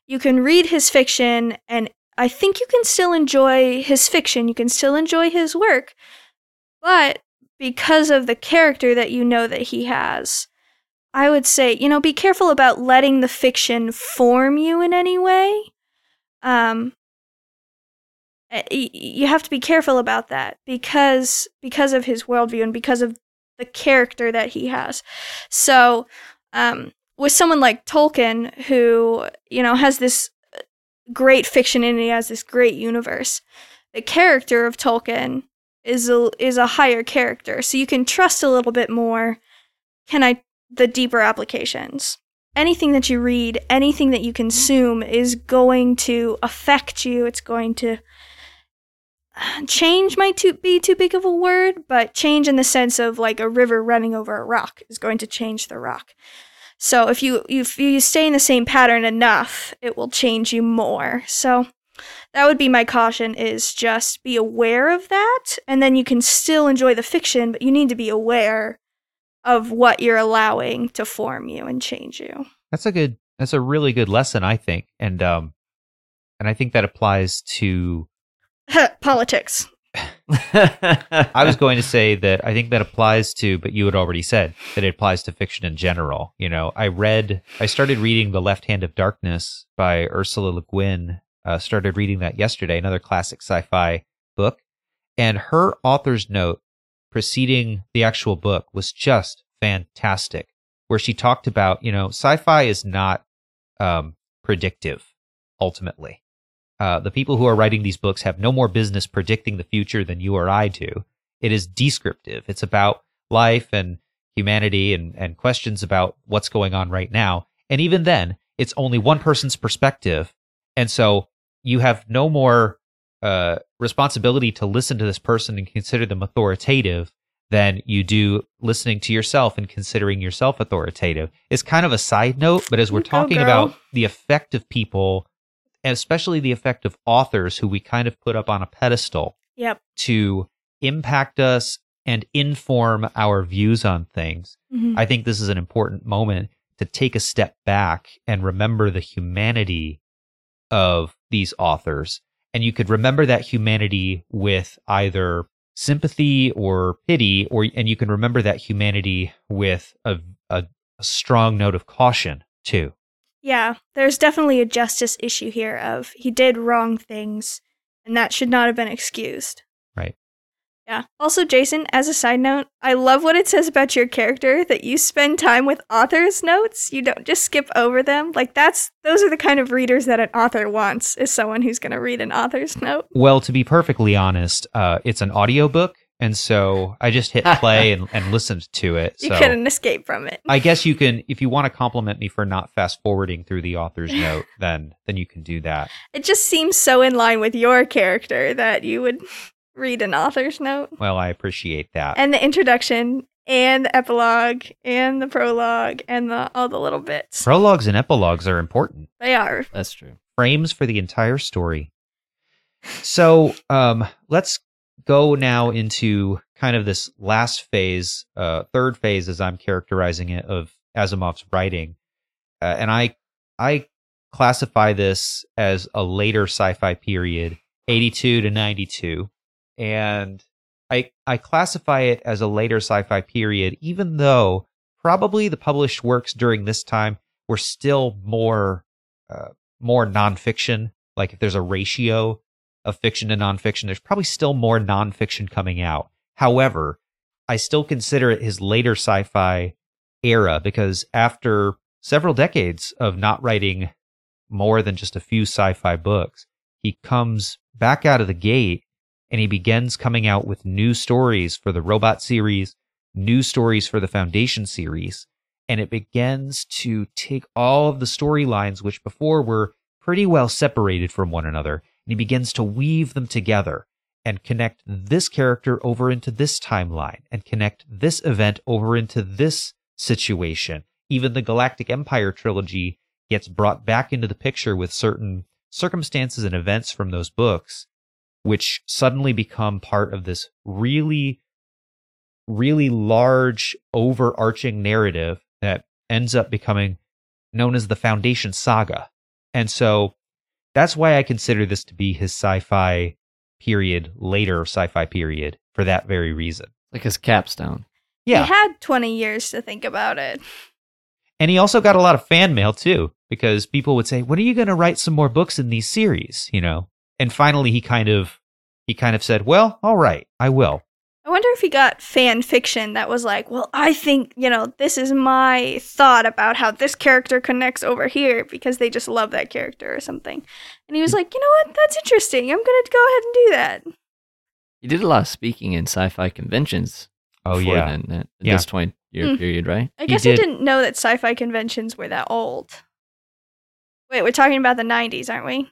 you can read his fiction and I think you can still enjoy his fiction, you can still enjoy his work. But because of the character that you know that he has, I would say, you know, be careful about letting the fiction form you in any way. Um you have to be careful about that because because of his worldview and because of the character that he has. So, um, with someone like Tolkien, who you know has this uh, great fiction and he has this great universe, the character of Tolkien is a is a higher character, so you can trust a little bit more. Can I the deeper applications? Anything that you read, anything that you consume is going to affect you. It's going to change might too, be too big of a word, but change in the sense of like a river running over a rock is going to change the rock. So if you if you stay in the same pattern enough, it will change you more. So that would be my caution is just be aware of that and then you can still enjoy the fiction, but you need to be aware of what you're allowing to form you and change you. That's a good That's a really good lesson, I think, and um, and I think that applies to. Politics. *laughs* I was going to say that I think that applies to, but you had already said that it applies to fiction in general. You know, I read, I started reading The Left Hand of Darkness by Ursula Le Guin. Uh, started reading that yesterday, another classic sci-fi book, and her author's note preceding the actual book was just fantastic. Where she talked about, you know, sci-fi is not um, predictive ultimately. Uh, the people who are writing these books have no more business predicting the future than you or I do. It is descriptive. It's about life and humanity and, and questions about what's going on right now. And even then, it's only one person's perspective. And so you have no more uh, responsibility to listen to this person and consider them authoritative than you do listening to yourself and considering yourself authoritative. It's kind of a side note, but as we're talking about the effect of people, especially the effect of authors who we kind of put up on a pedestal Yep. to impact us and inform our views on things, Mhm. I think this is an important moment to take a step back and remember the humanity of these authors. And you could remember that humanity with either sympathy or pity, or and you can remember that humanity with a, a, a strong note of caution too. Yeah, there's definitely a justice issue here of he did wrong things and that should not have been excused. Right. Yeah. Also, Jason, as a side note, I love what it says about your character that you spend time with author's notes. You don't just skip over them. Like that's those are the kind of readers that an author wants is someone who's going to read an author's note. Well, to be perfectly honest, uh, it's an audiobook, and so I just hit *laughs* play and, and listened to it. You so couldn't escape from it. I guess you can, if you want to compliment me for not fast forwarding through the author's *laughs* note, then then you can do that. It just seems so in line with your character that you would read an author's note. Well, I appreciate that. and the introduction and the epilogue and the prologue and the all the little bits. Prologues and epilogues are important. They are. That's true. frames for the entire story. So um, let's go now into kind of this last phase, uh, third phase, as I'm characterizing it, of Asimov's writing, uh, and I I classify this as a later sci-fi period, 82 to 92, and I I classify it as a later sci-fi period, even though probably the published works during this time were still more uh, more nonfiction. Like if there's a ratio of fiction to nonfiction, there's probably still more nonfiction coming out. However, I still consider it his later sci-fi era because after several decades of not writing more than just a few sci-fi books, he comes back out of the gate and he begins coming out with new stories for the robot series, new stories for the Foundation series, and it begins to take all of the storylines which before were pretty well separated from one another, and he begins to weave them together and connect this character over into this timeline and connect this event over into this situation. Even the Galactic Empire trilogy gets brought back into the picture with certain circumstances and events from those books, which suddenly become part of this really, really large, overarching narrative that ends up becoming known as the Foundation Saga. And so that's why I consider this to be his sci fi period, later sci fi period, for that very reason. Like his capstone. Yeah. He had 20 years to think about it. And he also got a lot of fan mail too, because people would say, "When are you going to write some more books in these series?" You know. And finally, he kind of he kind of said, "Well, all right, I will." I wonder if he got fan fiction that was like, well, I think, you know, this is my thought about how this character connects over here because they just love that character or something. And he was like, you know what? That's interesting. I'm going to go ahead and do that. He did a lot of speaking in sci-fi conventions. Oh yeah, then, that, Yeah. this twenty year Hmm. period, right? I He guess did- I didn't know that sci fi conventions were that old. Wait, we're talking about the 90s, aren't we?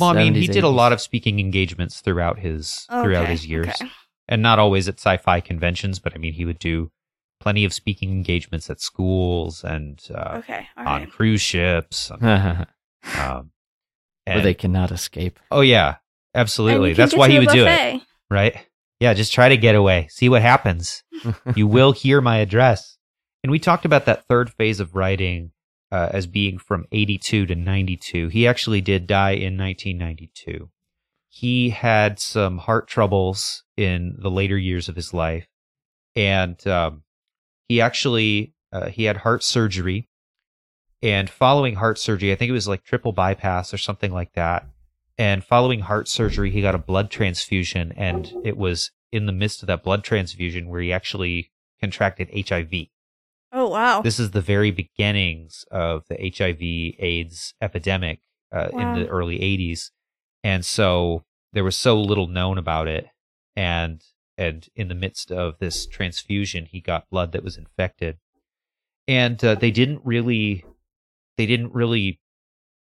Well, I mean, he 70s, did a lot of speaking engagements throughout his throughout his years, okay. And not always at sci-fi conventions, but I mean, he would do plenty of speaking engagements at schools and uh, Okay, on right. cruise ships. *laughs* Where Um, and- they cannot escape. oh yeah, absolutely. That's why he a would do it, right? Yeah, just try to get away. See what happens. *laughs* you will hear my address. And we talked about that third phase of writing uh, as being from 82 to 92. He actually did die in 1992. He had some heart troubles in the later years of his life, and um, he actually uh, he had heart surgery. And following heart surgery, I think it was like triple bypass or something like that. And following heart surgery, he got a blood transfusion, and it was in the midst of that blood transfusion where he actually contracted HIV. Oh wow. This is the very beginnings of the HIV AIDS epidemic uh, Wow. in the early 80s. And so there was so little known about it and and in the midst of this transfusion he got blood that was infected. And uh, they didn't really they didn't really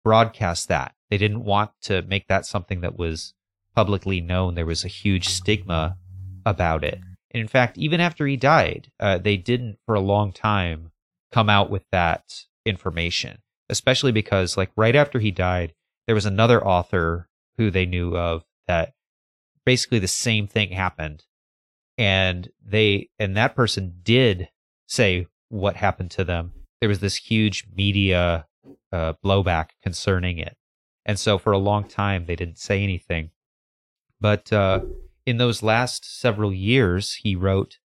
broadcast that. They didn't want to make that something that was publicly known. There was a huge stigma about it. And in fact, even after he died, uh, they didn't for a long time come out with that information, especially because, like, right after he died, there was another author who they knew of that basically the same thing happened. And they, and that person did say what happened to them. There was this huge media uh, blowback concerning it. And so for a long time, they didn't say anything. But uh, in those last several years, he wrote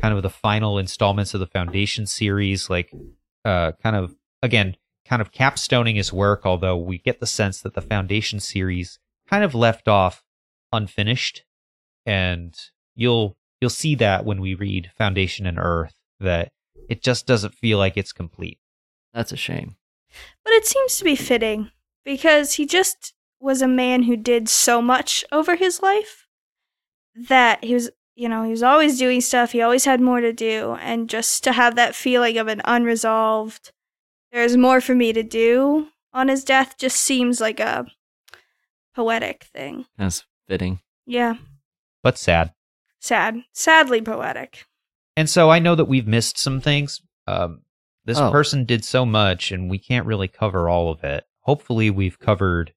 kind of the final installments of the Foundation series, like uh, kind of, again, kind of capstoning his work, although we get the sense that the Foundation series kind of left off unfinished. And you'll you'll see that when we read Foundation and Earth, that it just doesn't feel like it's complete. That's a shame. But it seems to be fitting because he just was a man who did so much over his life that he was, you know, he was always doing stuff. He always had more to do. And just to have that feeling of an unresolved, there's more for me to do on his death just seems like a poetic thing. That's fitting. Yeah. But sad. Sad. Sadly poetic. And so I know that we've missed some things. Um, this Oh. person did so much, and we can't really cover all of it. Hopefully, we've covered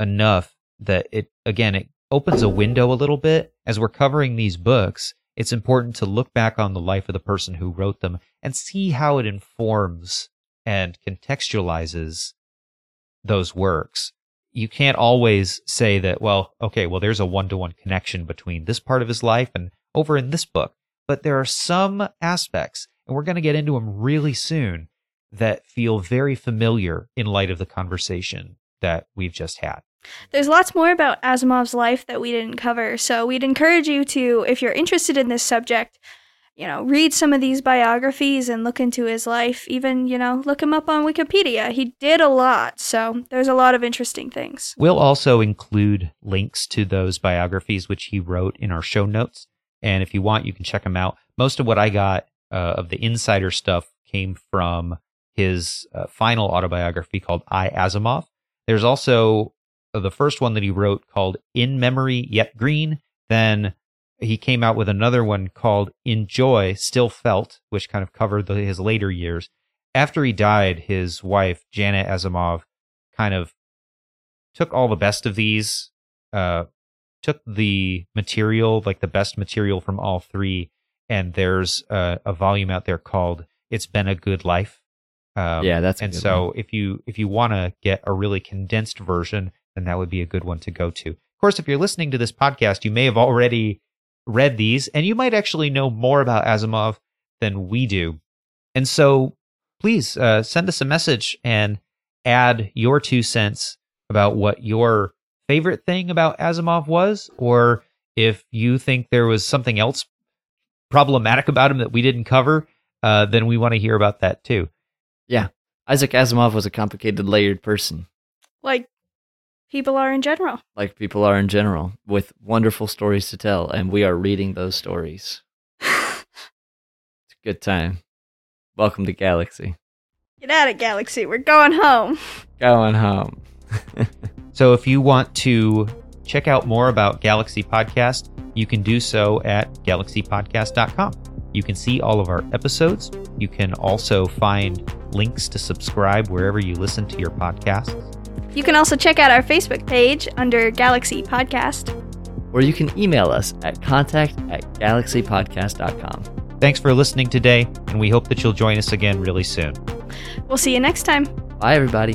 enough that it, again, it opens a window a little bit. As we're covering these books, it's important to look back on the life of the person who wrote them and see how it informs and contextualizes those works. You can't always say that, well, okay, well, there's a one to one connection between this part of his life and over in this book. But there are some aspects, and we're going to get into them really soon, that feel very familiar in light of the conversation that we've just had. There's lots more about Asimov's life that we didn't cover, so we'd encourage you to, if you're interested in this subject, you know, read some of these biographies and look into his life. Even, you know, look him up on Wikipedia. He did a lot, so there's a lot of interesting things. We'll also include links to those biographies which he wrote in our show notes. And if you want, you can check them out. Most of what I got uh, of the insider stuff came from his uh, final autobiography called I Asimov. There's also uh, the first one that he wrote called In Memory Yet Green. Then he came out with another one called In Joy Still Felt, which kind of covered the, his later years. After he died, his wife, Janet Asimov, kind of took all the best of these, uh, took the material, like the best material from all three, and there's a, a volume out there called "It's Been a Good Life." Um, yeah, that's and so one. if you if you want to get a really condensed version, then that would be a good one to go to. Of course, if you're listening to this podcast, you may have already read these, and you might actually know more about Asimov than we do. And so, please uh, send us a message and add your two cents about what your favorite thing about Asimov was, or if you think there was something else problematic about him that we didn't cover, uh, then we want to hear about that too. Yeah. Isaac Asimov was a complicated, layered person, Like people are in general. like people are in general, with wonderful stories to tell, and we are reading those stories. *laughs* It's a good time. Welcome to Galaxy. Get out of Galaxy. We're going home. Going home. *laughs* So if you want to check out more about Galaxy Podcast, you can do so at galaxypodcast.com. You can see all of our episodes. You can also find links to subscribe wherever you listen to your podcasts. You can also check out our Facebook page under Galaxy Podcast. or you can email us at contact at galaxypodcast.com. Thanks for listening today, and we hope that you'll join us again really soon. we'll see you next time. Bye, everybody.